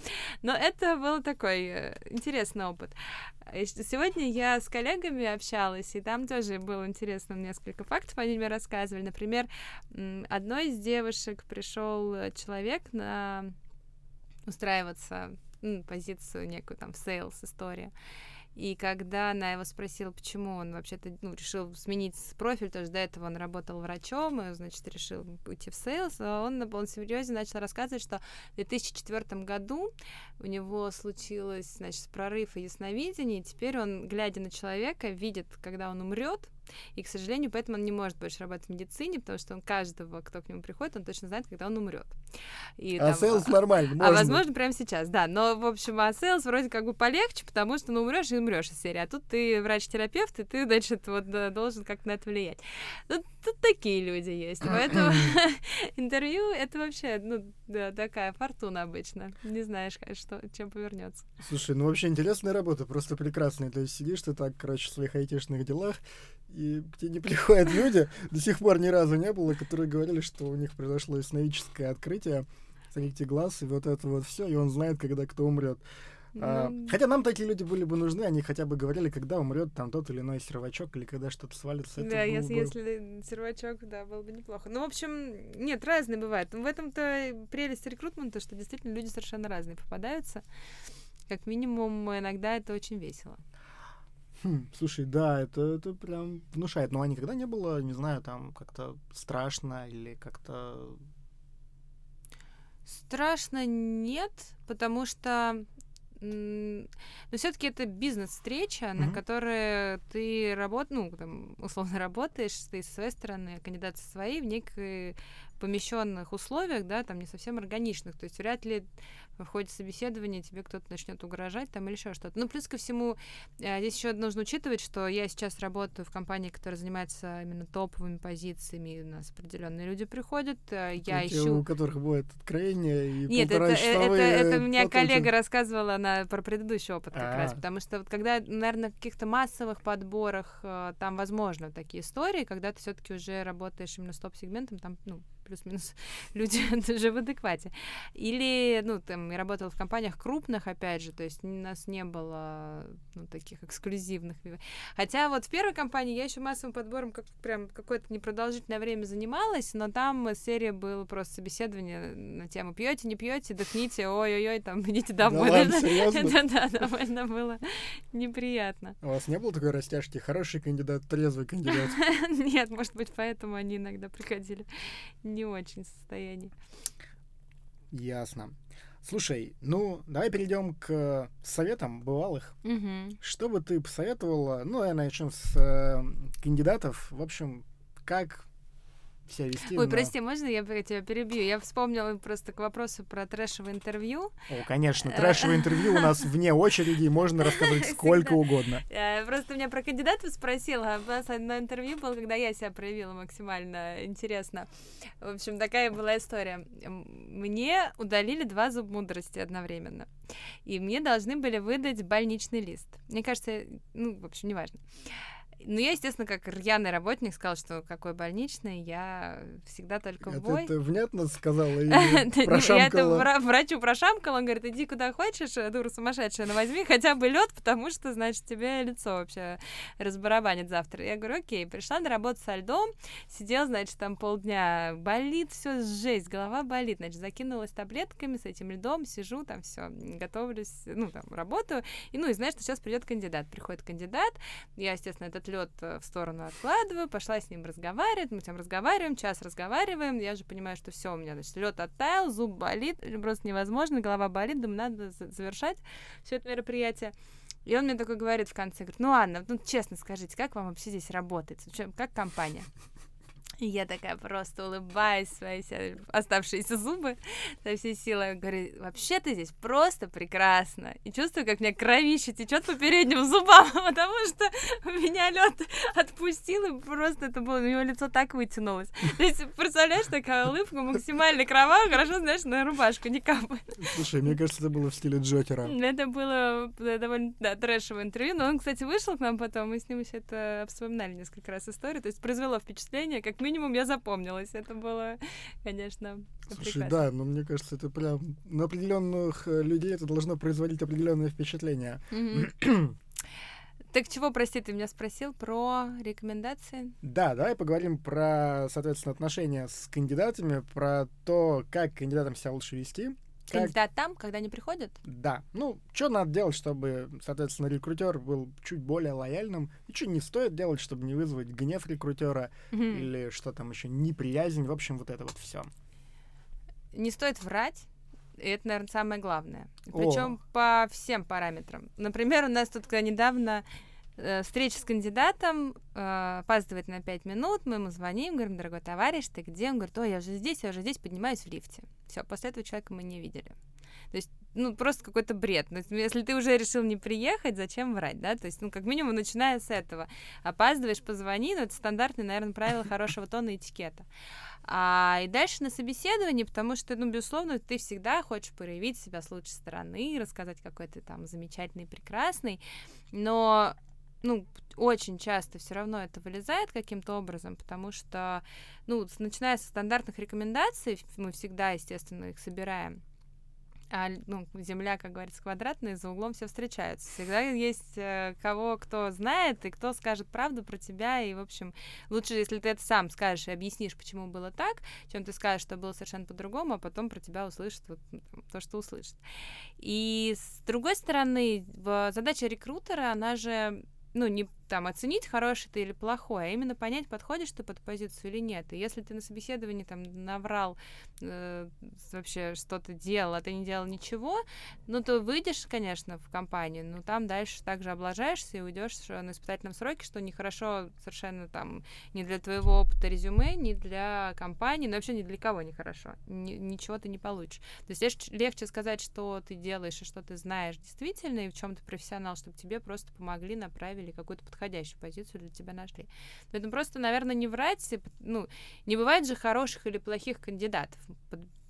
Но это был такой э, интересный опыт. Сегодня я с коллегами общалась, и там тоже было интересно несколько фактов, они мне рассказывали. Например, одной из девушек пришел человек на устраиваться ну, позицию некую там в sales история. И когда она его спросила, почему он вообще-то ну, решил сменить профиль, то есть до этого он работал врачом, и, значит, решил уйти в sales, а он на полном серьезе начал рассказывать, что в 2004 году у него случилось, значит, прорыв и ясновидение, и теперь он, глядя на человека, видит, когда он умрет, И, к сожалению, поэтому он не может больше работать в медицине, потому что он каждого, кто к нему приходит, он точно знает, когда он умрет. И, а там, sales нормально, можно. А возможно, прямо сейчас, да. Но, в общем, а sales вроде как бы полегче, потому что, ну, умрешь и умрешь из серии. А тут ты врач-терапевт, и ты, значит, вот должен как-то на это влиять. Ну, тут такие люди есть. Поэтому [laughs] интервью — это вообще, ну, да, такая фортуна обычно. Не знаешь, что, чем повернется. Слушай, ну вообще интересная работа, просто прекрасная. То есть сидишь ты так, короче, в своих айтишных делах, и к тебе не приходят люди, до сих пор ни разу не было, которые говорили, что у них произошло ясновидческое открытие, закрытие глаз, и вот это вот все, и он знает, когда кто умрет. А, ну... хотя нам такие люди были бы нужны, они хотя бы говорили, когда умрет там тот или иной сервачок, или когда что-то свалится. Да, если, бы... если сервачок, да, было бы неплохо. Ну, в общем, нет, разные бывают. В этом-то прелесть рекрутмента, что действительно люди совершенно разные попадаются. Как минимум, иногда это очень весело. Хм, слушай, да, это, это прям внушает. Но а никогда не было, не знаю, там как-то страшно или как-то... Страшно нет, потому что но все-таки это бизнес-встреча, mm-hmm. на которой ты работаешь, ну, там, условно [laughs] работаешь, ты со своей стороны, кандидат со своей, в некой помещенных условиях, да, там не совсем органичных. То есть вряд ли в ходе собеседования тебе кто-то начнет угрожать там или еще что-то. Ну, плюс ко всему, э, здесь еще нужно учитывать, что я сейчас работаю в компании, которая занимается именно топовыми позициями, у нас определенные люди приходят, э, я Те, ищу... у которых будет откровение и Нет, это, это, это мне коллега рассказывала на, про предыдущий опыт как А-а-а. раз, потому что вот когда, наверное, в каких-то массовых подборах э, там возможно такие истории, когда ты все-таки уже работаешь именно с топ-сегментом, там, ну, плюс-минус [laughs] люди [laughs] уже в адеквате. Или, ну, там, я работала в компаниях крупных, опять же, то есть у нас не было, ну, таких эксклюзивных. Хотя вот в первой компании я еще массовым подбором как прям какое-то непродолжительное время занималась, но там серия было просто собеседование на тему пьете, не пьете, дыхните, ой-ой-ой, там, идите домой. Да-да, [laughs] довольно было неприятно. У вас не было такой растяжки? Хороший кандидат, трезвый кандидат? Нет, может быть, поэтому они иногда приходили не очень состоянии. Ясно. Слушай, ну, давай перейдем к советам бывалых. Угу. Что бы ты посоветовала? Ну, я начну с э, кандидатов. В общем, как себя вести. Ой, но... прости, можно я тебя перебью? Я вспомнила просто к вопросу про трэшевое интервью. О, конечно, трэшевое [laughs] интервью у нас вне очереди, можно рассказать сколько угодно. Э, просто меня про кандидатов спросила, а у нас одно интервью было, когда я себя проявила максимально интересно. В общем, такая была история. Мне удалили два зуб мудрости одновременно. И мне должны были выдать больничный лист. Мне кажется, ну, в общем, неважно. Ну, я, естественно, как рьяный работник сказал, что какой больничный, я всегда только в бой. Это внятно сказала [laughs] или прошамкала? Я это врачу прошамкала, он говорит, иди куда хочешь, дура сумасшедшая, но возьми хотя бы лед, потому что, значит, тебе лицо вообще разбарабанит завтра. Я говорю, окей, пришла на работу со льдом, сидел, значит, там полдня, болит все, жесть, голова болит, значит, закинулась таблетками с этим льдом, сижу, там все, готовлюсь, ну, там, работаю, и, ну, и знаешь, что сейчас придет кандидат. Приходит кандидат, я, естественно, этот лед э, в сторону откладываю, пошла с ним разговаривать, мы там разговариваем, час разговариваем, я же понимаю, что все у меня, значит, лед оттаял, зуб болит, просто невозможно, голова болит, думаю, надо завершать все это мероприятие. И он мне такой говорит в конце, говорит, ну Анна, ну честно скажите, как вам вообще здесь работает, как компания? И [laughs] я такая просто улыбаюсь свои оставшиеся зубы со всей силой. Говорю, вообще ты здесь просто прекрасно. И чувствую, как мне кровище течет по передним зубам, [laughs] потому что меня лед отпустил, и просто это было, у него лицо так вытянулось. [laughs] То есть, представляешь, такая улыбка максимально кровавая, хорошо, знаешь, на рубашку не капает. Слушай, мне кажется, это было в стиле Джокера. Это было довольно, да, трэшевое интервью, но он, кстати, вышел к нам потом, мы с ним еще это вспоминали несколько раз историю, то есть произвело впечатление, как минимум я запомнилась. Это было, конечно, Слушай, прекрасно. да, но мне кажется, это прям на определенных э, людей это должно производить определенное впечатление. Так чего, прости, ты меня спросил про рекомендации? Да, давай поговорим про, соответственно, отношения с кандидатами, про то, как кандидатам себя лучше вести. Кандидат там, когда они приходят? Да. Ну, что надо делать, чтобы, соответственно, рекрутер был чуть более лояльным? И что не стоит делать, чтобы не вызвать гнев рекрутера mm-hmm. или что там еще, неприязнь, в общем, вот это вот все. Не стоит врать. И это, наверное, самое главное. Причем по всем параметрам. Например, у нас тут недавно Э, встреча с кандидатом, э, опаздывает на 5 минут, мы ему звоним, говорим, дорогой товарищ, ты где? Он говорит, ой, я уже здесь, я уже здесь, поднимаюсь в лифте. Все, после этого человека мы не видели. То есть, ну, просто какой-то бред. Ну, если ты уже решил не приехать, зачем врать, да? То есть, ну, как минимум, начиная с этого. Опаздываешь, позвони, ну, это стандартные, наверное, правила хорошего тона и этикета. А, и дальше на собеседовании, потому что, ну, безусловно, ты всегда хочешь проявить себя с лучшей стороны, рассказать, какой ты там замечательный, прекрасный, но ну, очень часто все равно это вылезает каким-то образом, потому что, ну, начиная со стандартных рекомендаций, мы всегда, естественно, их собираем, а, ну, земля, как говорится, квадратная, за углом все встречаются. Всегда есть э, кого, кто знает и кто скажет правду про тебя. И, в общем, лучше, если ты это сам скажешь и объяснишь, почему было так, чем ты скажешь, что было совершенно по-другому, а потом про тебя услышат вот, то, что услышат. И с другой стороны, задача рекрутера, она же ну, не там оценить, хороший ты или плохой, а именно понять, подходишь ты под позицию или нет. И если ты на собеседовании там наврал э, вообще что-то делал, а ты не делал ничего, ну, то выйдешь, конечно, в компанию, но там дальше также облажаешься и уйдешь на испытательном сроке, что нехорошо совершенно там не для твоего опыта резюме, не для компании, но вообще ни для кого нехорошо. Ни, ничего ты не получишь. То есть легче сказать, что ты делаешь и что ты знаешь действительно, и в чем ты профессионал, чтобы тебе просто помогли, направили какую-то подходящую позицию для тебя нашли. Поэтому просто, наверное, не врать, ну, не бывает же хороших или плохих кандидатов.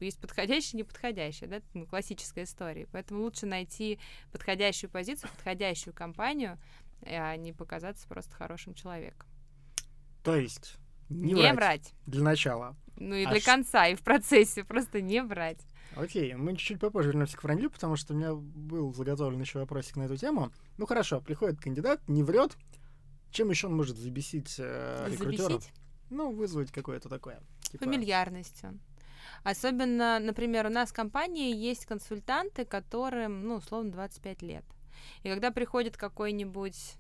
Есть подходящие неподходящие, да, ну, классическая история. Поэтому лучше найти подходящую позицию, подходящую компанию, а не показаться просто хорошим человеком. То есть не, не врать. врать. Для начала. Ну и а до ш... конца, и в процессе просто не врать. Окей, мы чуть-чуть попозже вернемся к вранью, потому что у меня был заготовлен еще вопросик на эту тему. Ну хорошо, приходит кандидат, не врет. Чем еще он может забесить э, рекрутеров? Забесить? Ну, вызвать какое-то такое. Типа... Фамильярностью. Особенно, например, у нас в компании есть консультанты, которым, ну, условно, 25 лет. И когда приходит какой-нибудь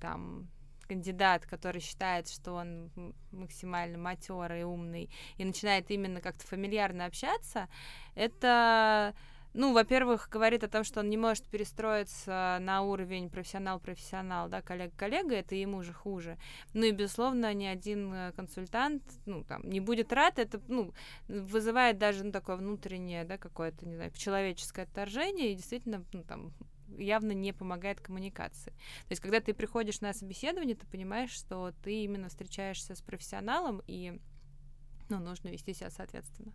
там кандидат, который считает, что он максимально матерый и умный, и начинает именно как-то фамильярно общаться, это ну, во-первых, говорит о том, что он не может перестроиться на уровень профессионал-профессионал, да, коллега-коллега, это ему же хуже. Ну и, безусловно, ни один э, консультант, ну, там, не будет рад, это, ну, вызывает даже, ну, такое внутреннее, да, какое-то, не знаю, человеческое отторжение, и действительно, ну, там, явно не помогает коммуникации. То есть, когда ты приходишь на собеседование, ты понимаешь, что ты именно встречаешься с профессионалом, и ну, нужно вести себя соответственно.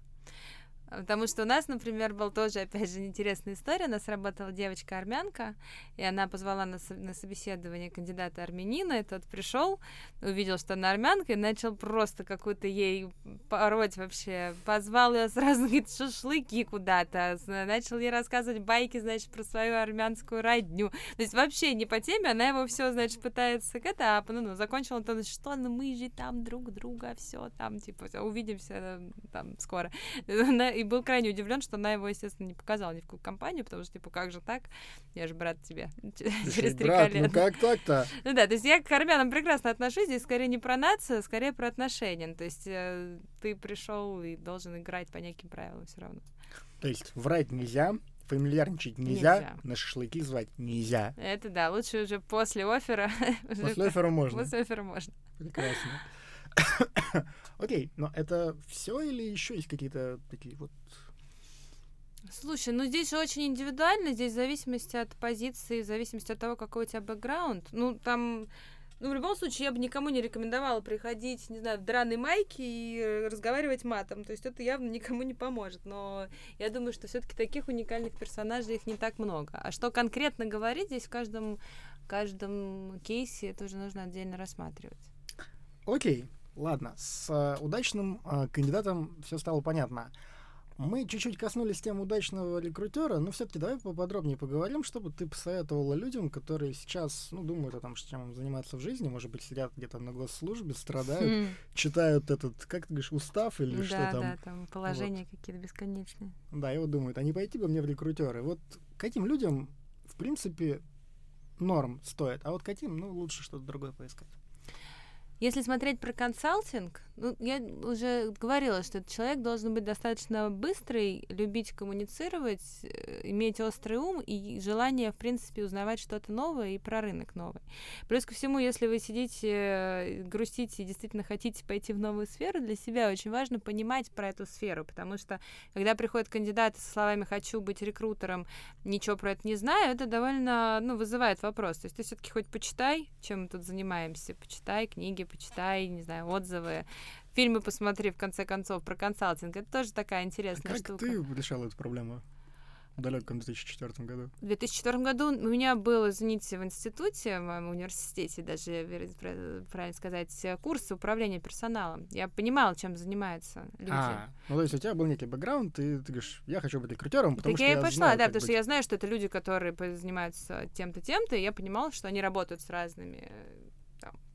Потому что у нас, например, был тоже, опять же, интересная история. У нас работала девочка-армянка, и она позвала на, на собеседование кандидата армянина, и тот пришел, увидел, что она армянка, и начал просто какую-то ей пороть вообще. Позвал ее сразу, [laughs] говорит, шашлыки куда-то, начал ей рассказывать байки, значит, про свою армянскую родню. То есть вообще не по теме, она его все, значит, пытается это, а ну, ну, закончил он то, что ну мы же там друг друга, все там, типа, увидимся там скоро [laughs] и был крайне удивлен, что она его, естественно, не показала ни в какую компанию, потому что, типа, как же так? Я же брат тебе [laughs] через три колена. ну как так-то? [laughs] Ну да, то есть я к армянам прекрасно отношусь, здесь скорее не про нацию, скорее про отношения. То есть э, ты пришел и должен играть по неким правилам все равно. То есть врать нельзя, фамильярничать нельзя, нельзя, на шашлыки звать нельзя. Это да, лучше уже после оффера. [laughs] После оффера можно. После оффера можно. Прекрасно. [coughs] Окей, но это все или еще есть какие-то такие вот Слушай, ну здесь же очень индивидуально, здесь в зависимости от позиции, в зависимости от того, какой у тебя бэкграунд. Ну, там, ну, в любом случае, я бы никому не рекомендовала приходить, не знаю, в драной майке и разговаривать матом. То есть это явно [laughs] никому не поможет. Но я думаю, что все-таки таких уникальных персонажей их не так много. А что конкретно говорить здесь в каждом, в каждом кейсе, это уже нужно отдельно рассматривать. Окей. Ладно, с э, удачным э, кандидатом все стало понятно. Мы чуть-чуть коснулись тем удачного рекрутера, но все-таки давай поподробнее поговорим, чтобы ты посоветовала людям, которые сейчас, ну, думают о том, чем заниматься в жизни, может быть, сидят где-то на госслужбе, страдают, mm. читают этот, как ты говоришь, устав или да, что там. Да, там положения вот. какие-то бесконечные. Да, и вот думают, а не пойти бы мне в рекрутеры? Вот каким людям, в принципе, норм стоит, а вот каким, ну, лучше что-то другое поискать. Если смотреть про консалтинг, ну, я уже говорила, что этот человек должен быть достаточно быстрый, любить коммуницировать, э, иметь острый ум и желание, в принципе, узнавать что-то новое и про рынок новый. Плюс ко всему, если вы сидите, э, грустите и действительно хотите пойти в новую сферу, для себя очень важно понимать про эту сферу, потому что когда приходят кандидаты со словами «хочу быть рекрутером», ничего про это не знаю, это довольно, ну, вызывает вопрос. То есть ты все таки хоть почитай, чем мы тут занимаемся, почитай книги, почитай, не знаю, отзывы, фильмы посмотри, в конце концов, про консалтинг. Это тоже такая интересная а как штука. ты решала эту проблему? в далеком 2004 году? В 2004 году у меня был, извините, в институте, в моем университете, даже, правильно сказать, курс управления персоналом. Я понимала, чем занимаются люди. А, ну то есть у тебя был некий бэкграунд, и ты говоришь, я хочу быть рекрутером, потому так что я, я пошла, знаю, да, потому быть. что я знаю, что это люди, которые занимаются тем-то, тем-то, и я понимала, что они работают с разными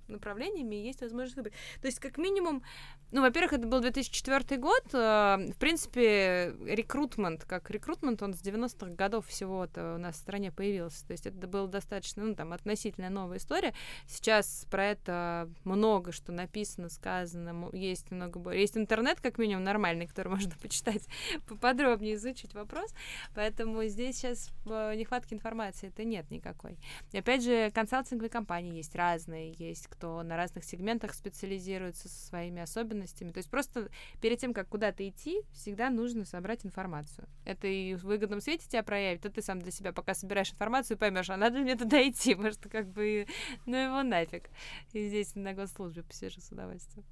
направлениями есть возможность выбрать. То есть, как минимум, ну, во-первых, это был 2004 год. Э, в принципе, рекрутмент, как рекрутмент, он с 90-х годов всего-то у нас в стране появился. То есть, это была достаточно, ну, там, относительно новая история. Сейчас про это много что написано, сказано, есть много более. Есть интернет, как минимум, нормальный, который можно почитать, [laughs] поподробнее изучить вопрос. Поэтому здесь сейчас э, нехватки информации это нет никакой. И опять же, консалтинговые компании есть разные, есть кто на разных сегментах специализируется со своими особенностями. То есть просто перед тем, как куда-то идти, всегда нужно собрать информацию. Это и в выгодном свете тебя проявит, а ты сам для себя пока собираешь информацию, поймешь, а надо мне туда идти, [laughs] может, как бы, ну его нафиг. И здесь на госслужбе посижу с удовольствием.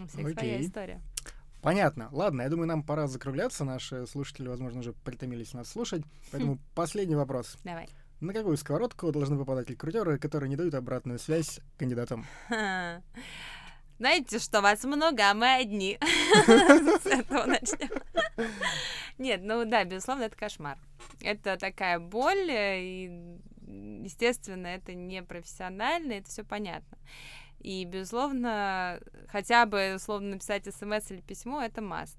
У всех Окей. своя история. Понятно. Ладно, я думаю, нам пора закругляться. Наши слушатели, возможно, уже притомились нас слушать. Поэтому последний вопрос. Давай. На какую сковородку должны попадать рекрутеры, которые не дают обратную связь кандидатам? [laughs] Знаете, что вас много, а мы одни. [laughs] С этого начнем. [laughs] Нет, ну да, безусловно, это кошмар. Это такая боль, и, естественно, это не профессионально, это все понятно. И, безусловно, хотя бы условно написать смс или письмо это маст.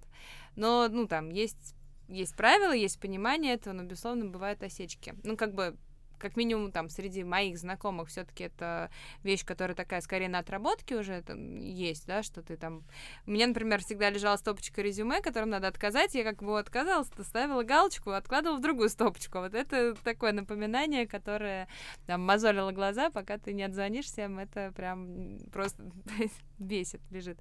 Но, ну, там есть есть правила, есть понимание этого, но, безусловно, бывают осечки. Ну, как бы как минимум там среди моих знакомых все-таки это вещь, которая такая скорее на отработке уже там, есть, да, что ты там... У меня, например, всегда лежала стопочка резюме, которым надо отказать, я как бы отказалась, ставила галочку, откладывала в другую стопочку. Вот это такое напоминание, которое там мозолило глаза, пока ты не отзвонишь всем, это прям просто [laughs] бесит, лежит.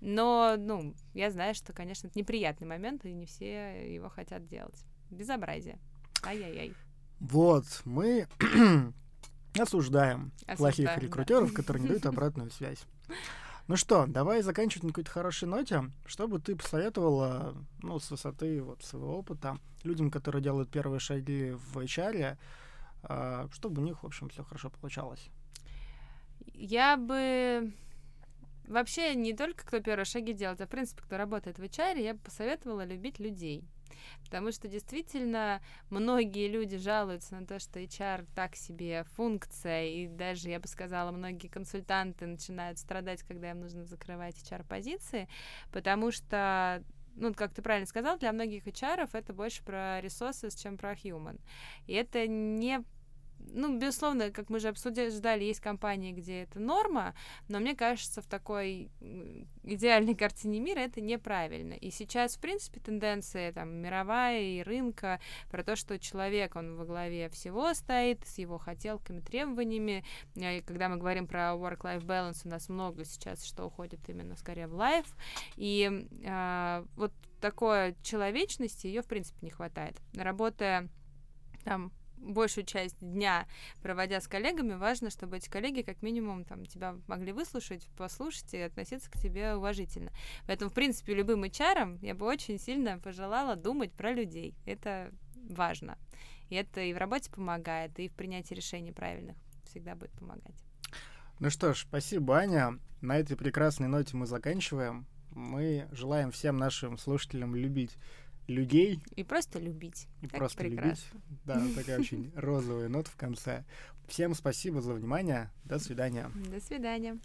Но, ну, я знаю, что, конечно, это неприятный момент, и не все его хотят делать. Безобразие. Ай-яй-яй. Вот, мы [clears throat] осуждаем, осуждаем плохих рекрутеров, да. которые не дают [laughs] обратную связь. Ну что, давай заканчивать на какой-то хорошей ноте. Что бы ты посоветовала, ну, с высоты вот своего опыта, людям, которые делают первые шаги в HR, а, чтобы у них, в общем, все хорошо получалось? Я бы вообще не только кто первые шаги делает, а в принципе, кто работает в HR, я бы посоветовала любить людей. Потому что действительно многие люди жалуются на то, что HR так себе функция, и даже, я бы сказала, многие консультанты начинают страдать, когда им нужно закрывать HR-позиции, потому что ну, как ты правильно сказал, для многих HR это больше про ресурсы, чем про human. И это не ну, безусловно, как мы же обсуждали, есть компании, где это норма, но мне кажется, в такой идеальной [laughs] картине мира это неправильно. И сейчас, в принципе, тенденция там мировая и рынка про то, что человек, он во главе всего стоит, с его хотелками, требованиями. И когда мы говорим про work-life balance, у нас много сейчас, что уходит именно скорее в life. И э, вот такой человечности ее, в принципе, не хватает. Работая там большую часть дня проводя с коллегами, важно, чтобы эти коллеги как минимум там тебя могли выслушать, послушать и относиться к тебе уважительно. Поэтому, в принципе, любым HR я бы очень сильно пожелала думать про людей. Это важно. И это и в работе помогает, и в принятии решений правильных всегда будет помогать. Ну что ж, спасибо, Аня. На этой прекрасной ноте мы заканчиваем. Мы желаем всем нашим слушателям любить людей. И просто любить. И так просто прекрасно. любить. Да, такая [laughs] очень розовая нота в конце. Всем спасибо за внимание. До свидания. До свидания.